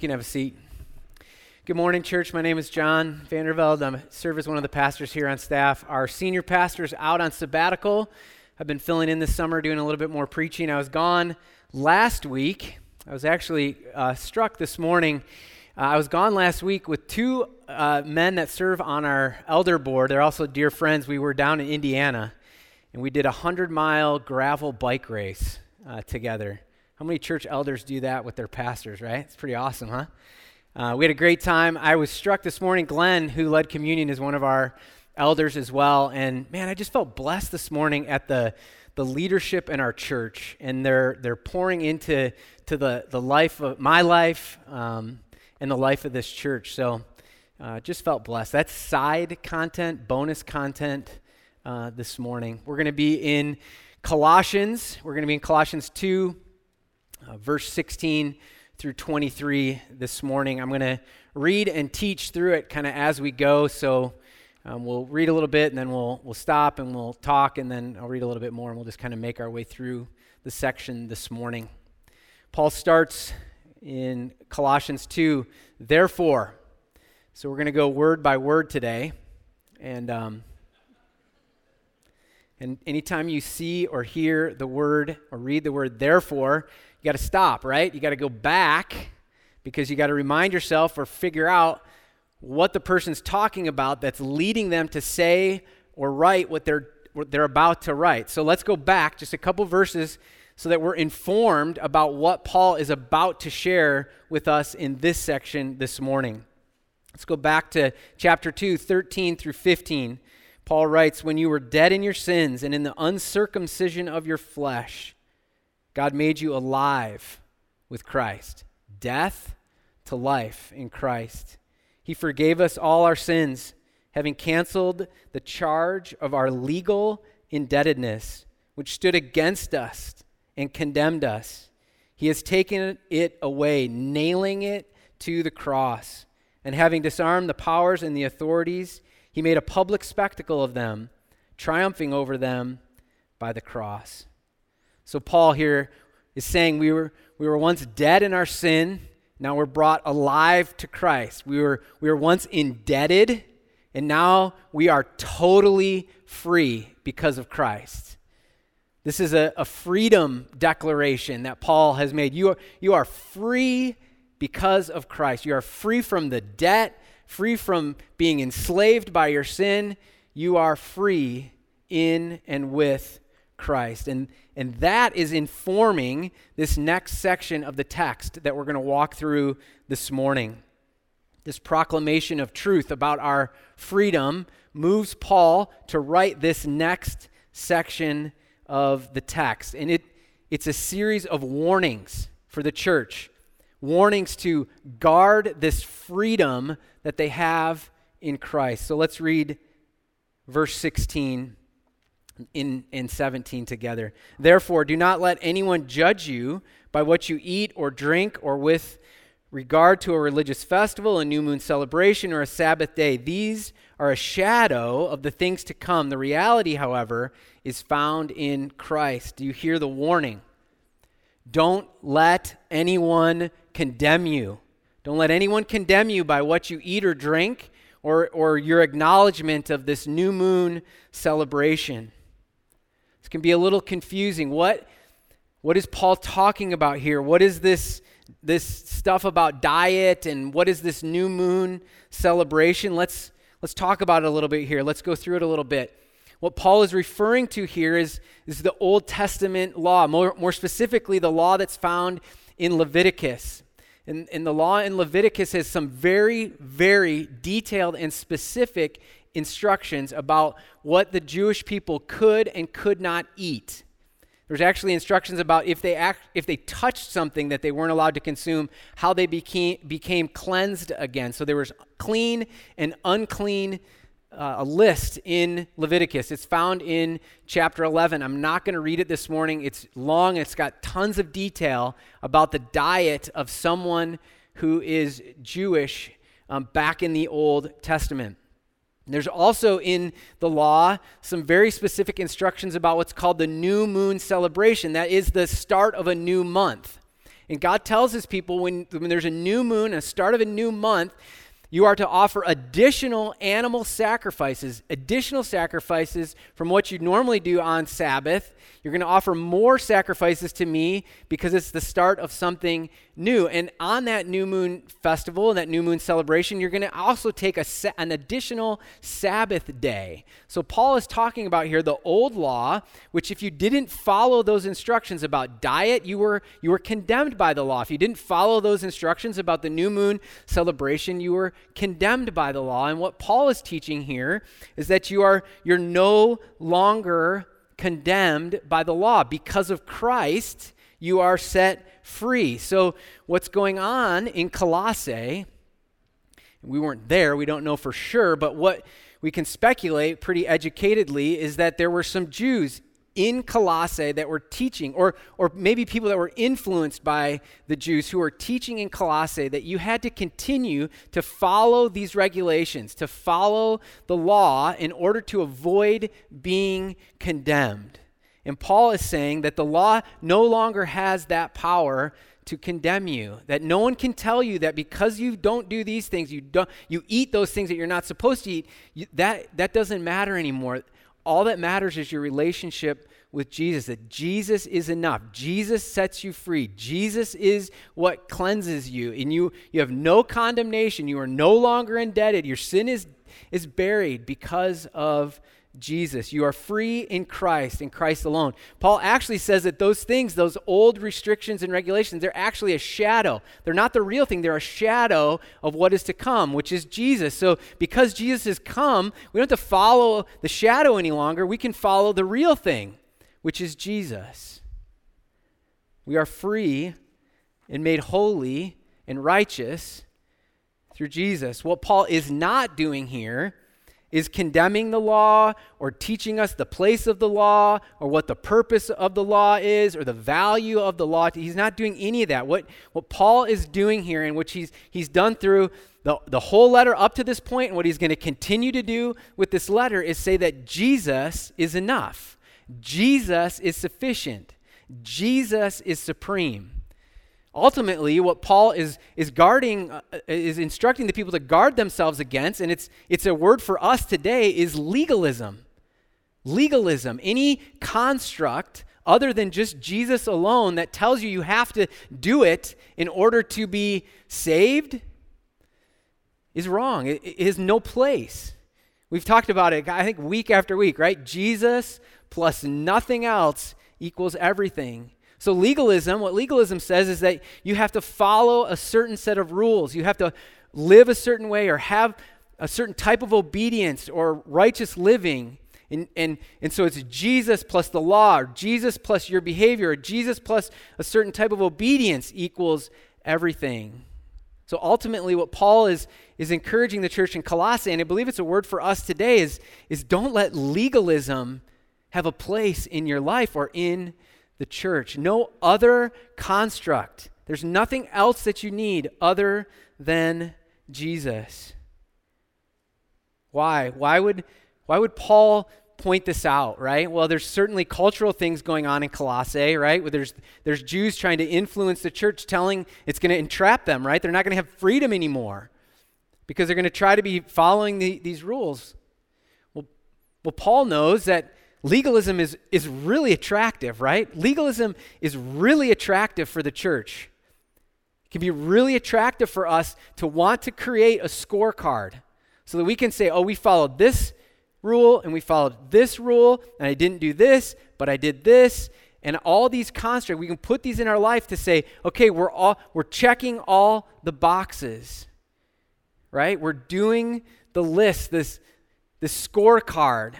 You can have a seat. Good morning, church. My name is John Vanderveld. I serve as one of the pastors here on staff. Our senior pastor is out on sabbatical. I've been filling in this summer, doing a little bit more preaching. I was gone last week. I was actually uh, struck this morning. Uh, I was gone last week with two uh, men that serve on our elder board. They're also dear friends. We were down in Indiana, and we did a 100 mile gravel bike race uh, together. How many church elders do that with their pastors, right? It's pretty awesome, huh? Uh, we had a great time. I was struck this morning. Glenn, who led communion, is one of our elders as well. And man, I just felt blessed this morning at the the leadership in our church, and they're they're pouring into to the the life of my life um, and the life of this church. So, uh, just felt blessed. That's side content, bonus content uh, this morning. We're going to be in Colossians. We're going to be in Colossians two uh, verse 16 through 23 this morning. I'm going to read and teach through it kind of as we go. So um, we'll read a little bit and then we'll, we'll stop and we'll talk and then I'll read a little bit more and we'll just kind of make our way through the section this morning. Paul starts in Colossians 2, therefore. So we're going to go word by word today. And um, and anytime you see or hear the word or read the word therefore, you got to stop, right? You got to go back because you got to remind yourself or figure out what the person's talking about that's leading them to say or write what they're what they're about to write. So let's go back just a couple verses so that we're informed about what Paul is about to share with us in this section this morning. Let's go back to chapter 2, 13 through 15. Paul writes, When you were dead in your sins and in the uncircumcision of your flesh, God made you alive with Christ, death to life in Christ. He forgave us all our sins, having canceled the charge of our legal indebtedness, which stood against us and condemned us. He has taken it away, nailing it to the cross. And having disarmed the powers and the authorities, he made a public spectacle of them, triumphing over them by the cross. So Paul here is saying we were, we were once dead in our sin, now we're brought alive to Christ. We were, we were once indebted, and now we are totally free because of Christ. This is a, a freedom declaration that Paul has made. You are, you are free because of Christ. You are free from the debt, free from being enslaved by your sin. You are free in and with Christ. And, and that is informing this next section of the text that we're going to walk through this morning. This proclamation of truth about our freedom moves Paul to write this next section of the text. And it, it's a series of warnings for the church warnings to guard this freedom that they have in Christ. So let's read verse 16 in, in 17 together. Therefore, do not let anyone judge you by what you eat or drink or with regard to a religious festival, a new moon celebration, or a Sabbath day. These are a shadow of the things to come. The reality, however, is found in Christ. Do you hear the warning? Don't let anyone condemn you. Don't let anyone condemn you by what you eat or drink or, or your acknowledgement of this new moon celebration. Can be a little confusing. What, what is Paul talking about here? What is this, this stuff about diet and what is this new moon celebration? Let's, let's talk about it a little bit here. Let's go through it a little bit. What Paul is referring to here is, is the Old Testament law, more, more specifically, the law that's found in Leviticus. And, and the law in Leviticus has some very, very detailed and specific instructions about what the Jewish people could and could not eat. There's actually instructions about if they act, if they touched something that they weren't allowed to consume, how they became became cleansed again. So there was clean and unclean uh, a list in Leviticus. It's found in chapter 11. I'm not going to read it this morning. It's long. It's got tons of detail about the diet of someone who is Jewish um, back in the Old Testament. There's also in the law some very specific instructions about what's called the new moon celebration. That is the start of a new month. And God tells his people when, when there's a new moon, a start of a new month, you are to offer additional animal sacrifices, additional sacrifices from what you normally do on Sabbath. You're going to offer more sacrifices to me because it's the start of something new. And on that new moon festival and that new moon celebration, you're going to also take a, an additional Sabbath day. So, Paul is talking about here the old law, which if you didn't follow those instructions about diet, you were, you were condemned by the law. If you didn't follow those instructions about the new moon celebration, you were condemned by the law. And what Paul is teaching here is that you are you're no longer condemned by the law. Because of Christ, you are set free. So, what's going on in Colossae, we weren't there, we don't know for sure, but what we can speculate pretty educatedly is that there were some Jews in Colossae that were teaching, or, or maybe people that were influenced by the Jews who were teaching in Colossae, that you had to continue to follow these regulations, to follow the law in order to avoid being condemned. And Paul is saying that the law no longer has that power to condemn you. That no one can tell you that because you don't do these things, you don't you eat those things that you're not supposed to eat, you, that that doesn't matter anymore all that matters is your relationship with Jesus, that Jesus is enough. Jesus sets you free. Jesus is what cleanses you. And you, you have no condemnation. You are no longer indebted. Your sin is, is buried because of Jesus. You are free in Christ, in Christ alone. Paul actually says that those things, those old restrictions and regulations, they're actually a shadow. They're not the real thing, they're a shadow of what is to come, which is Jesus. So, because Jesus has come, we don't have to follow the shadow any longer. We can follow the real thing, which is Jesus. We are free and made holy and righteous through Jesus. What Paul is not doing here is condemning the law or teaching us the place of the law or what the purpose of the law is or the value of the law. He's not doing any of that. What, what Paul is doing here, and which he's, he's done through the, the whole letter up to this point, and what he's going to continue to do with this letter, is say that Jesus is enough. Jesus is sufficient. Jesus is supreme. Ultimately, what Paul is, is guarding, uh, is instructing the people to guard themselves against, and it's, it's a word for us today, is legalism. Legalism. Any construct other than just Jesus alone that tells you you have to do it in order to be saved is wrong. It, no place. We've talked about it, I think, week after week, right? Jesus plus nothing else equals everything. So, legalism, what legalism says is that you have to follow a certain set of rules. You have to live a certain way or have a certain type of obedience or righteous living. And, and, and so it's Jesus plus the law, or Jesus plus your behavior, or Jesus plus a certain type of obedience equals everything. So ultimately, what Paul is, is encouraging the church in Colossae, and I believe it's a word for us today, is, is don't let legalism have a place in your life or in the church. No other construct. There's nothing else that you need other than Jesus. Why? Why would, why would Paul point this out, right? Well, there's certainly cultural things going on in Colossae, right? Where there's, there's Jews trying to influence the church, telling it's going to entrap them, right? They're not going to have freedom anymore because they're going to try to be following the, these rules. Well, well, Paul knows that legalism is, is really attractive, right? Legalism is really attractive for the church. It can be really attractive for us to want to create a scorecard so that we can say, oh, we followed this rule and we followed this rule and I didn't do this, but I did this. And all these constructs, we can put these in our life to say, okay, we're all we're checking all the boxes. Right? We're doing the list, this this scorecard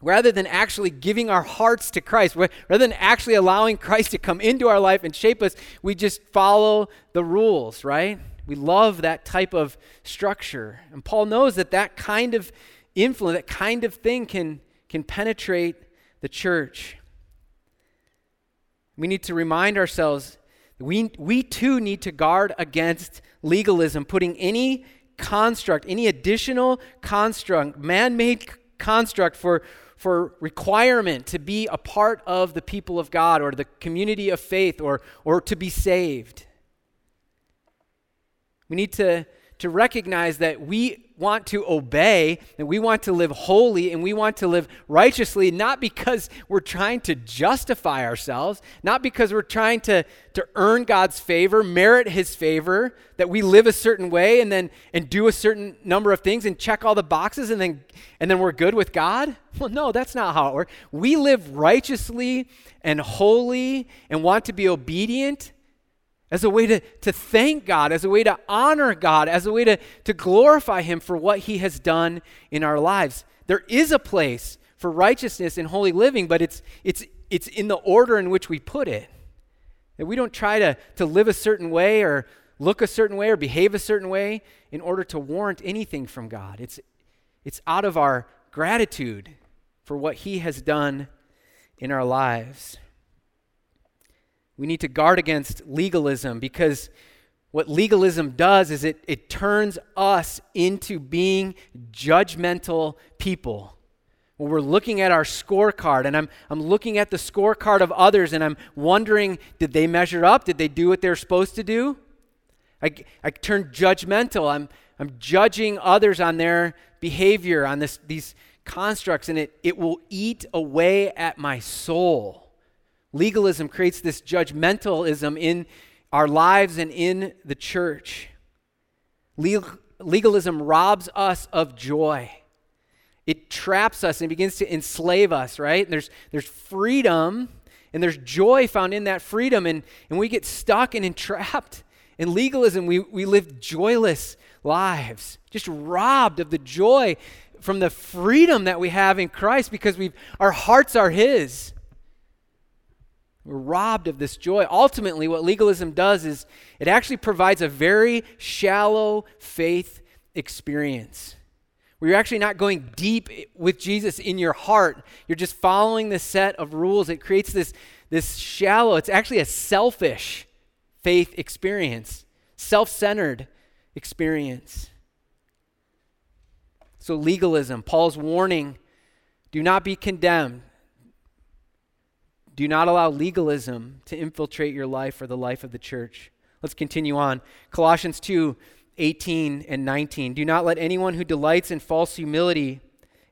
rather than actually giving our hearts to Christ, rather than actually allowing Christ to come into our life and shape us, we just follow the rules, right? We love that type of structure. And Paul knows that that kind of influence, that kind of thing can, can penetrate the church. We need to remind ourselves we, we too need to guard against legalism, putting any construct, any additional construct, man made construct for, for requirement to be a part of the people of God or the community of faith or, or to be saved. We need to, to recognize that we want to obey and we want to live holy and we want to live righteously, not because we're trying to justify ourselves, not because we're trying to, to earn God's favor, merit his favor, that we live a certain way and then and do a certain number of things and check all the boxes and then and then we're good with God. Well, no, that's not how it works. We live righteously and holy and want to be obedient as a way to, to thank God, as a way to honor God, as a way to, to glorify Him for what He has done in our lives. There is a place for righteousness and holy living, but it's, it's, it's in the order in which we put it. That we don't try to, to live a certain way or look a certain way or behave a certain way in order to warrant anything from God. It's, it's out of our gratitude for what He has done in our lives. We need to guard against legalism because what legalism does is it, it turns us into being judgmental people. When we're looking at our scorecard and I'm, I'm looking at the scorecard of others and I'm wondering, did they measure up? Did they do what they're supposed to do? I, I turn judgmental. I'm, I'm judging others on their behavior, on this, these constructs, and it, it will eat away at my soul. Legalism creates this judgmentalism in our lives and in the church. Legalism robs us of joy. It traps us and begins to enslave us, right? And there's, there's freedom and there's joy found in that freedom, and, and we get stuck and entrapped. In legalism, we, we live joyless lives, just robbed of the joy from the freedom that we have in Christ because we've, our hearts are His. We're robbed of this joy. Ultimately, what legalism does is it actually provides a very shallow faith experience where you're actually not going deep with Jesus in your heart. You're just following the set of rules. It creates this, this shallow, it's actually a selfish faith experience, self centered experience. So, legalism, Paul's warning do not be condemned. Do not allow legalism to infiltrate your life or the life of the church. Let's continue on. Colossians 2 18 and 19. Do not let anyone who delights in false humility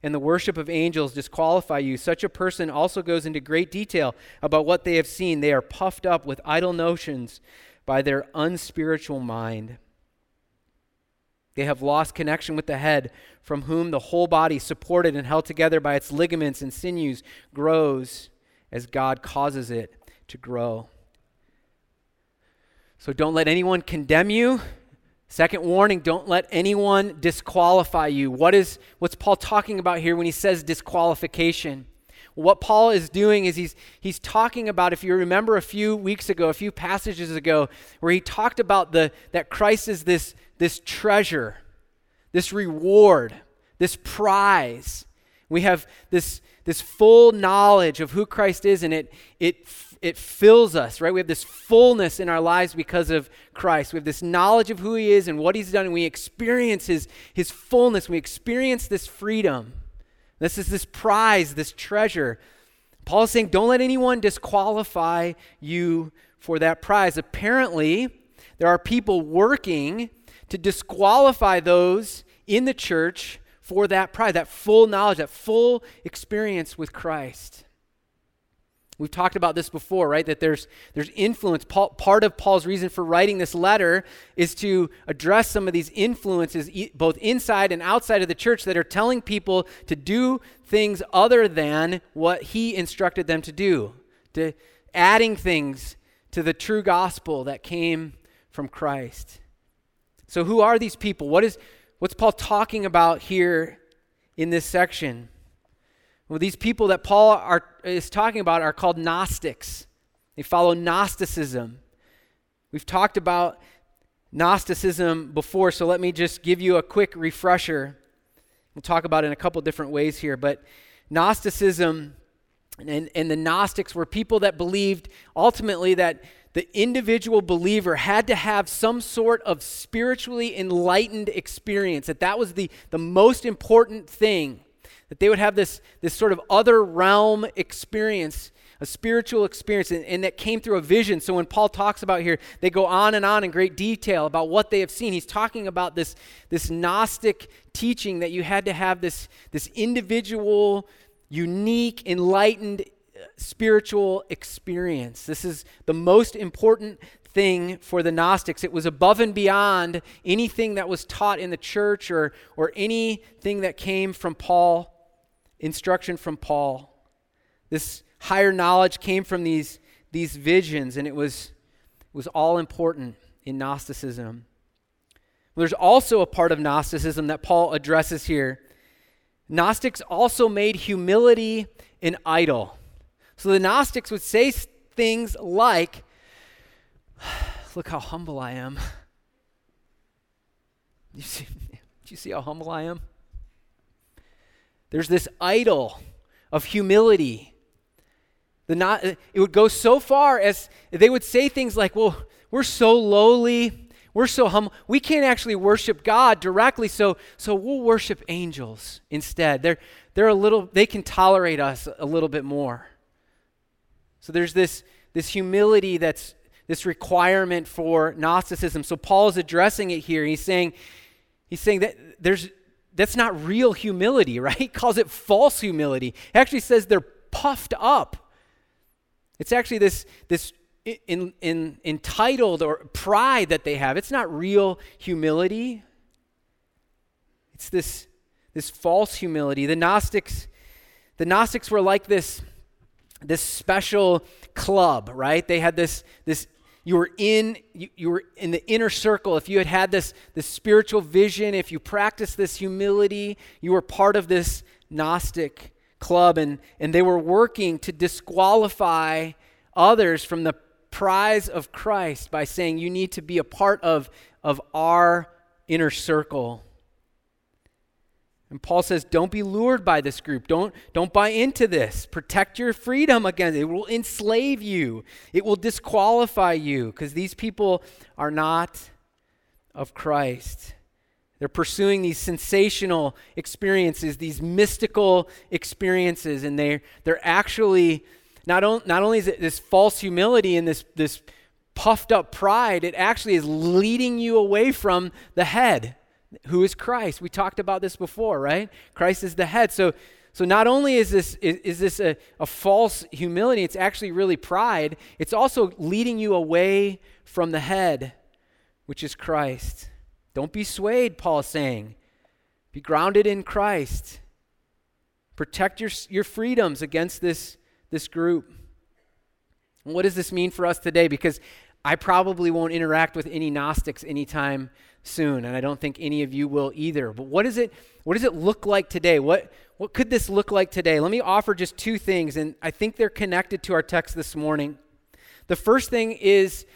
and the worship of angels disqualify you. Such a person also goes into great detail about what they have seen. They are puffed up with idle notions by their unspiritual mind. They have lost connection with the head, from whom the whole body, supported and held together by its ligaments and sinews, grows as God causes it to grow. So don't let anyone condemn you. Second warning, don't let anyone disqualify you. What is what's Paul talking about here when he says disqualification? What Paul is doing is he's he's talking about if you remember a few weeks ago, a few passages ago where he talked about the that Christ is this this treasure, this reward, this prize. We have this this full knowledge of who Christ is, and it, it, it fills us, right? We have this fullness in our lives because of Christ. We have this knowledge of who He is and what He's done, and we experience His, his fullness. We experience this freedom. This is this prize, this treasure. Paul is saying, don't let anyone disqualify you for that prize. Apparently, there are people working to disqualify those in the church for that pride, that full knowledge, that full experience with Christ. We've talked about this before, right? That there's, there's influence. Paul, part of Paul's reason for writing this letter is to address some of these influences, both inside and outside of the church, that are telling people to do things other than what he instructed them to do, to adding things to the true gospel that came from Christ. So, who are these people? What is, What's Paul talking about here in this section? Well, these people that Paul are, is talking about are called Gnostics. They follow Gnosticism. We've talked about Gnosticism before, so let me just give you a quick refresher. We'll talk about it in a couple different ways here, but Gnosticism and, and the Gnostics were people that believed ultimately that the individual believer had to have some sort of spiritually enlightened experience, that that was the, the most important thing. that they would have this, this sort of other realm experience a spiritual experience, and, and, that came through a vision. So when Paul talks about here, they go on and on in great detail about what they have seen. He's talking about this, this Gnostic teaching that you had to have this, this individual, unique, enlightened spiritual experience. This is the most important thing for the Gnostics. It was above and beyond anything that was taught in the church or, or anything that came from Paul, instruction from Paul. This higher knowledge came from these, these visions, and it was, was all important in Gnosticism. There's also a part of Gnosticism that Paul addresses here. Gnostics also made humility an idol. So the Gnostics would say things like, Look how humble I am. You see, do you see how humble I am? There's this idol of humility the not, it would go so far as they would say things like, well, we're so lowly, we're so humble, we can't actually worship God directly, so, so we'll worship angels instead. They're, they're a little, they can tolerate us a little bit more. So there's this, this humility that's this requirement for Gnosticism. So Paul is addressing it here. He's saying, he's saying that there's that's not real humility, right? He calls it false humility. He actually says they're puffed up. It's actually this, this in, in, entitled or pride that they have. It's not real humility. It's this, this false humility. The Gnostics, the Gnostics were like this, this special club, right? They had this, this you were in you, you, were in the inner circle if you had had this this spiritual vision if you practiced this humility you were part of this gnostic club, and, and they were working to disqualify others from the prize of Christ by saying, You need to be a part of, of our inner circle. And Paul says, Don't be lured by this group. Don't, don't buy into this. Protect your freedom against it. It will enslave you, it will disqualify you because these people are not of Christ. They're pursuing these sensational experiences, these mystical experiences, and they're, they're actually, not, on, not only is it this false humility and this, this puffed up pride, it actually is leading you away from the head, who is Christ. We talked about this before, right? Christ is the head. So, so not only is this, is, is this a, a false humility, it's actually really pride, it's also leading you away from the head, which is Christ. Don't be swayed, Paul is saying. Be grounded in Christ. Protect your, your freedoms against this, this group. what does this mean for us today? Because I probably won't interact with any Gnostics anytime soon, and I don't think any of you will either. But what is it? What does it look like today? What what could this look like today? Let me offer just two things, and I think they're connected to our text this morning. The first thing is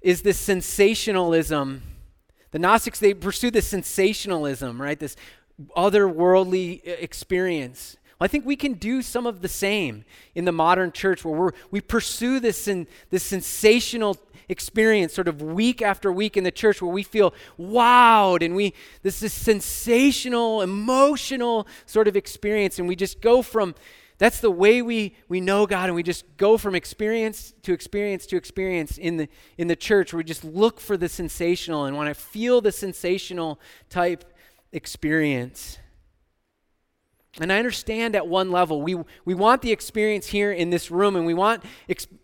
is this sensationalism the Gnostics, they pursue this sensationalism, right? This otherworldly uh, experience. Well, I think we can do some of the same in the modern church where we're, we pursue this, in, this sensational experience sort of week after week in the church where we feel wowed and we this is sensational emotional sort of experience and we just go from that's the way we, we know God, and we just go from experience to experience to experience in the, in the church. We just look for the sensational and want to feel the sensational type experience. And I understand at one level, we, we want the experience here in this room, and we want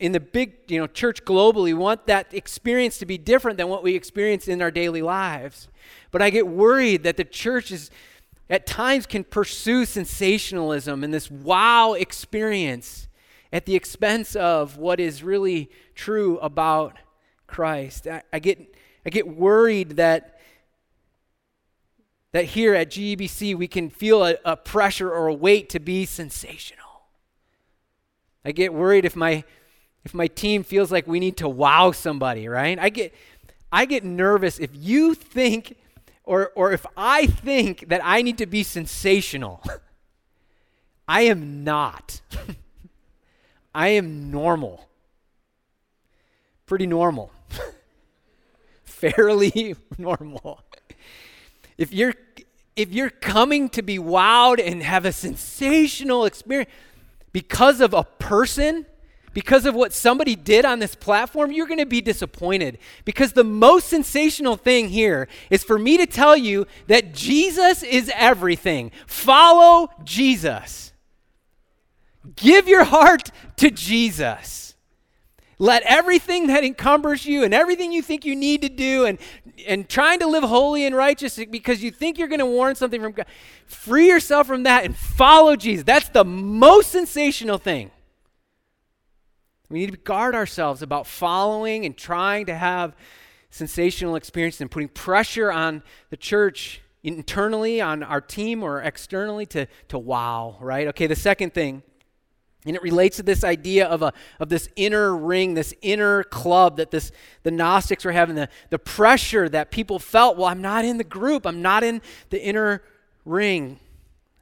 in the big you know, church globally, we want that experience to be different than what we experience in our daily lives. But I get worried that the church is at times can pursue sensationalism and this wow experience at the expense of what is really true about Christ. I, I get, I get worried that, that here at GEBC we can feel a, a pressure or a weight to be sensational. I get worried if my, if my team feels like we need to wow somebody, right? I get, I get nervous if you think or, or if I think that I need to be sensational, I am not. I am normal. Pretty normal. Fairly normal. If you're if you're coming to be wowed and have a sensational experience because of a person, because of what somebody did on this platform, you're going to be disappointed. Because the most sensational thing here is for me to tell you that Jesus is everything. Follow Jesus. Give your heart to Jesus. Let everything that encumbers you and everything you think you need to do and, and trying to live holy and righteous because you think you're going to warrant something from God, free yourself from that and follow Jesus. That's the most sensational thing. We need to guard ourselves about following and trying to have sensational experiences and putting pressure on the church internally, on our team, or externally to, to wow, right? Okay, the second thing, and it relates to this idea of, a, of this inner ring, this inner club that this, the Gnostics were having, the, the pressure that people felt, well, I'm not in the group, I'm not in the inner ring.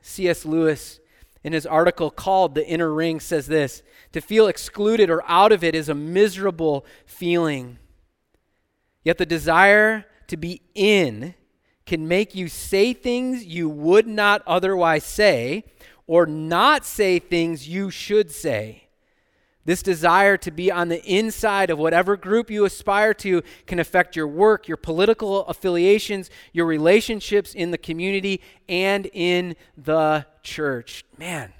C.S. Lewis in his article called The Inner Ring says this To feel excluded or out of it is a miserable feeling. Yet the desire to be in can make you say things you would not otherwise say or not say things you should say. This desire to be on the inside of whatever group you aspire to can affect your work, your political affiliations, your relationships in the community, and in the church. Man,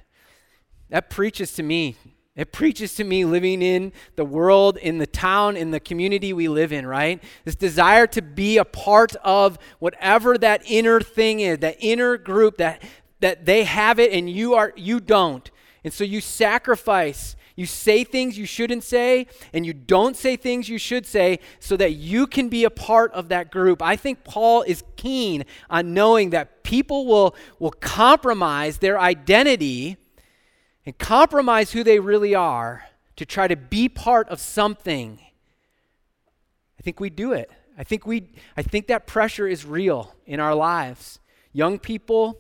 that preaches to me. It preaches to me living in the world, in the town, in the community we live in, right? This desire to be a part of whatever that inner thing is, that inner group that, that they have it and you are you don't. And so you sacrifice you say things you shouldn't say, and you don't say things you should say so that you can be a part of that group. I think Paul is keen on knowing that people will, will compromise their identity and compromise who they really are to try to be part of something. I think we do it. I think we I think that pressure is real in our lives. Young people,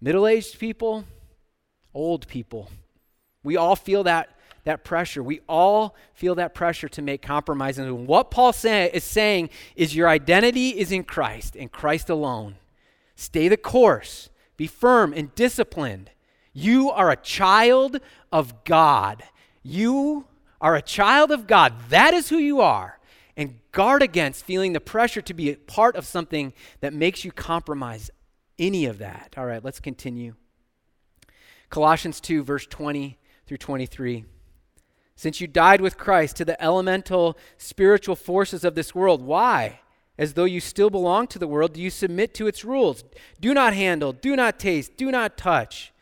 middle-aged people, old people. We all feel that, that pressure. We all feel that pressure to make compromises. And what Paul say, is saying is your identity is in Christ and Christ alone. Stay the course, be firm and disciplined. You are a child of God. You are a child of God. That is who you are. And guard against feeling the pressure to be a part of something that makes you compromise any of that. All right, let's continue. Colossians 2, verse 20 through 23. Since you died with Christ to the elemental spiritual forces of this world, why? As though you still belong to the world, do you submit to its rules? Do not handle, do not taste, do not touch.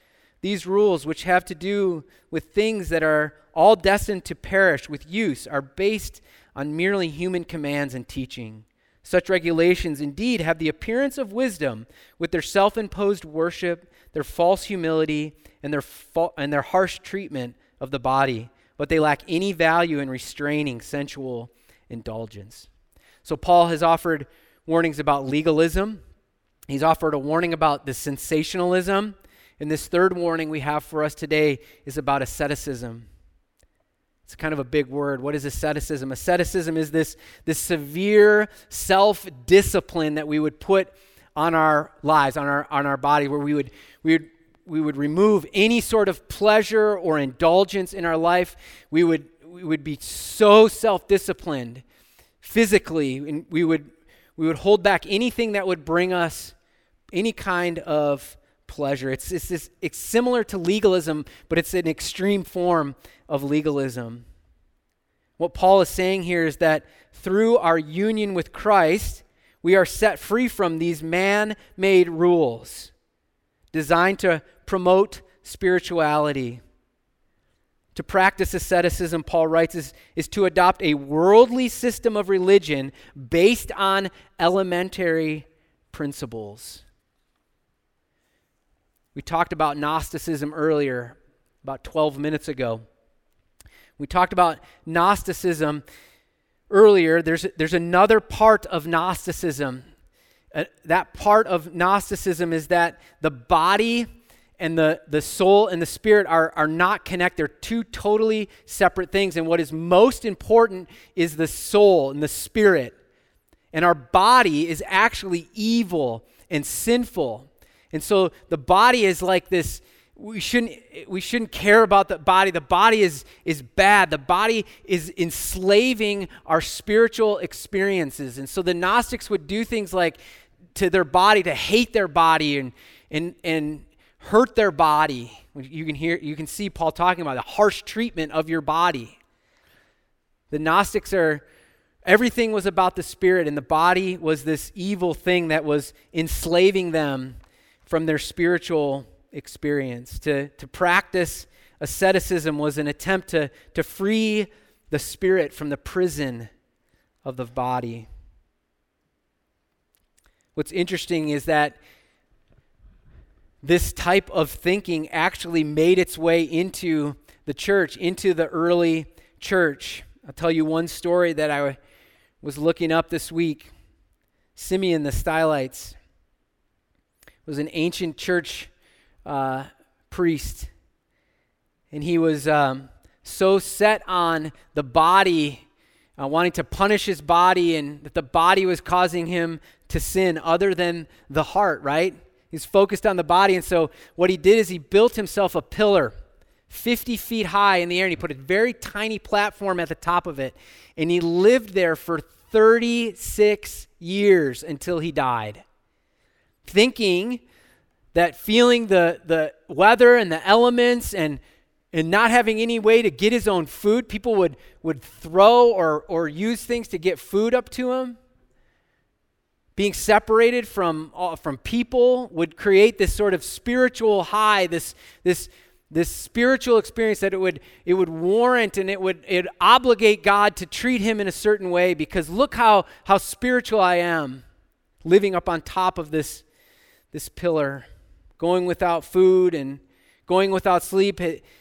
These rules, which have to do with things that are all destined to perish with use, are based on merely human commands and teaching. Such regulations indeed have the appearance of wisdom with their self imposed worship, their false humility, and their, fa- and their harsh treatment of the body, but they lack any value in restraining sensual indulgence. So, Paul has offered warnings about legalism, he's offered a warning about the sensationalism, and this third warning we have for us today is about asceticism. It's kind of a big word. What is asceticism? Asceticism is this, this severe self discipline that we would put on our lives, on our, on our body, where we would, we would we would remove any sort of pleasure or indulgence in our life. We would, we would be so self disciplined physically, and we would, we would hold back anything that would bring us any kind of pleasure. It's, it's, it's, it's similar to legalism, but it's an extreme form of legalism. What Paul is saying here is that through our union with Christ, we are set free from these man made rules designed to promote spirituality. To practice asceticism, Paul writes, is, is to adopt a worldly system of religion based on elementary principles. We talked about Gnosticism earlier, about 12 minutes ago. We talked about Gnosticism earlier. There's, there's another part of Gnosticism. Uh, that part of Gnosticism is that the body and the, the soul and the spirit are, are not connected. They're two totally separate things. And what is most important is the soul and the spirit. And our body is actually evil and sinful. And so the body is like this we shouldn't we shouldn't care about the body. The body is is bad. The body is enslaving our spiritual experiences. And so the gnostics would do things like to their body to hate their body and and and hurt their body. You can hear you can see paul talking about the harsh treatment of your body. The gnostics are everything was about the spirit and the body was this evil thing that was enslaving them from their spiritual experience. To, to practice asceticism was an attempt to, to free the spirit from the prison of the body. What's interesting is that this type of thinking actually made its way into the church, into the early church. I'll tell you one story that I was looking up this week. Simeon the Stylites was an ancient church uh, priest. And he was um, so set on the body, uh, wanting to punish his body, and that the body was causing him to sin other than the heart, right? He's focused on the body. And so what he did is he built himself a pillar 50 feet high in the air, and he put a very tiny platform at the top of it. And he lived there for 36 years until he died, thinking that feeling the, the weather and the elements and, and not having any way to get his own food, people would, would throw or, or use things to get food up to him. Being separated from, uh, from people would create this sort of spiritual high, this, this, this spiritual experience that it would, it would warrant and it would it obligate God to treat him in a certain way because look how, how spiritual I am living up on top of this, this pillar going without food and going without sleep.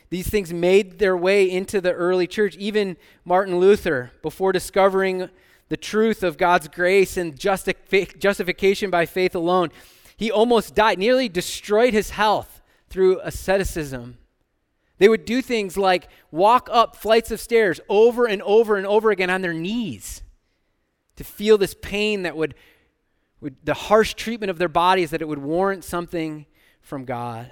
These things made their way into the early church. Even Martin Luther, before discovering the truth of God's grace and justification by faith alone, he almost died, nearly destroyed his health through asceticism. They would do things like walk up flights of stairs over and over and over again on their knees to feel this pain that would, would the harsh treatment of their bodies that it would warrant something from God.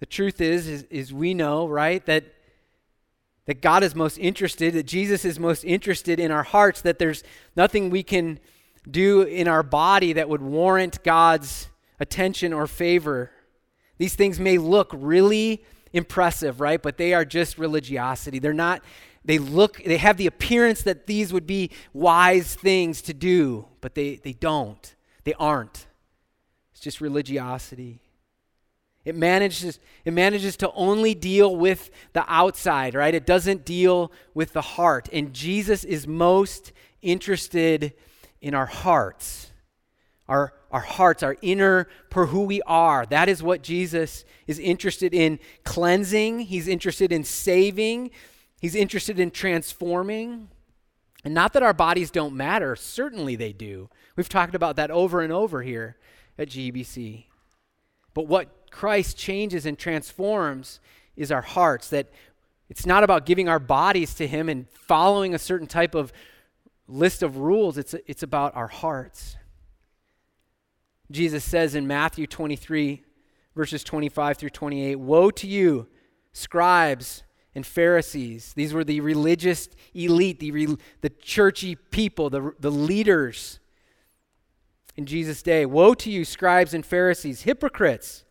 The truth is, is, is we know, right, that, that God is most interested, that Jesus is most interested in our hearts, that there's nothing we can do in our body that would warrant God's attention or favor. These things may look really impressive, right? But they are just religiosity. They're not, they look, they have the appearance that these would be wise things to do, but they, they don't. They aren't. It's just religiosity. It manages, it manages to only deal with the outside, right? It doesn't deal with the heart. And Jesus is most interested in our hearts. Our, our hearts, our inner per who we are. That is what Jesus is interested in cleansing. He's interested in saving. He's interested in transforming. And not that our bodies don't matter, certainly they do. We've talked about that over and over here at GBC. But what Christ changes and transforms is our hearts. That it's not about giving our bodies to Him and following a certain type of list of rules, it's, it's about our hearts. Jesus says in Matthew 23, verses 25 through 28 Woe to you, scribes and Pharisees. These were the religious elite, the, the churchy people, the, the leaders in Jesus' day Woe to you, scribes and Pharisees, hypocrites!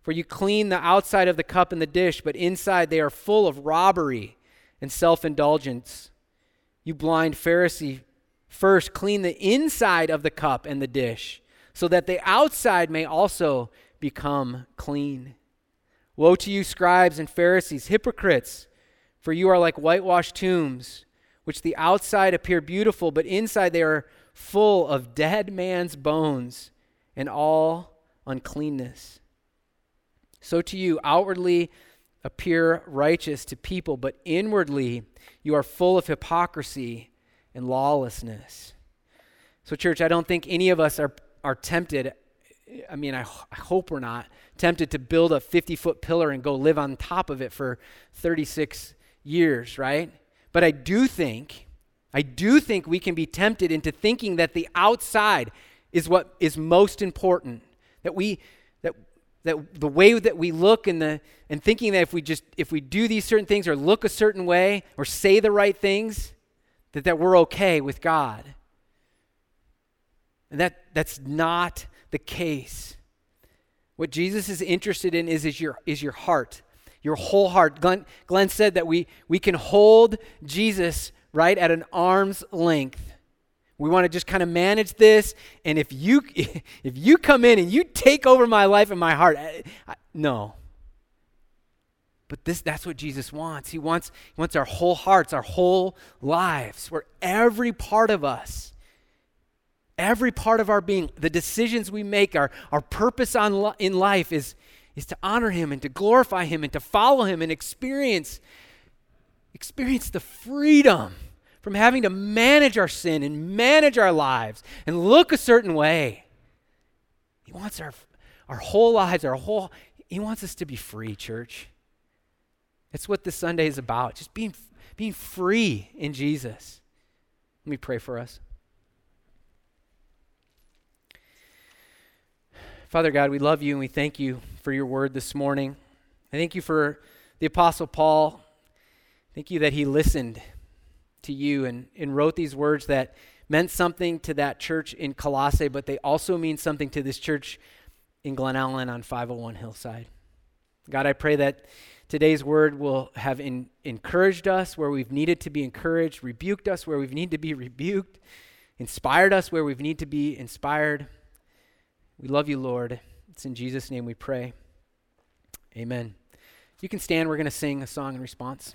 For you clean the outside of the cup and the dish, but inside they are full of robbery and self indulgence. You blind Pharisee, first clean the inside of the cup and the dish, so that the outside may also become clean. Woe to you, scribes and Pharisees, hypocrites! For you are like whitewashed tombs, which the outside appear beautiful, but inside they are full of dead man's bones and all uncleanness. So to you, outwardly appear righteous to people, but inwardly you are full of hypocrisy and lawlessness. So, church, I don't think any of us are, are tempted. I mean, I, I hope we're not tempted to build a 50 foot pillar and go live on top of it for 36 years, right? But I do think I do think we can be tempted into thinking that the outside is what is most important. That we that that the way that we look and the and thinking that if we just if we do these certain things or look a certain way or say the right things, that, that we're okay with God. And that that's not the case. What Jesus is interested in is, is, your, is your heart, your whole heart. Glenn, Glenn said that we, we can hold Jesus right at an arm's length. We want to just kind of manage this. And if you, if you come in and you take over my life and my heart, I, I, no. But this, that's what Jesus wants. He wants, he wants our whole hearts, our whole lives, where every part of us Every part of our being, the decisions we make, our, our purpose on, in life is, is to honor Him and to glorify Him and to follow Him and experience, experience the freedom from having to manage our sin and manage our lives and look a certain way. He wants our, our whole lives, our whole, He wants us to be free, church. That's what this Sunday is about, just being, being free in Jesus. Let me pray for us. Father God, we love you and we thank you for your word this morning. I thank you for the Apostle Paul. Thank you that he listened to you and, and wrote these words that meant something to that church in Colossae, but they also mean something to this church in Glen Ellyn on 501 Hillside. God, I pray that today's word will have in, encouraged us where we've needed to be encouraged, rebuked us where we've needed to be rebuked, inspired us where we've needed to be inspired. We love you, Lord. It's in Jesus' name we pray. Amen. You can stand. We're going to sing a song in response.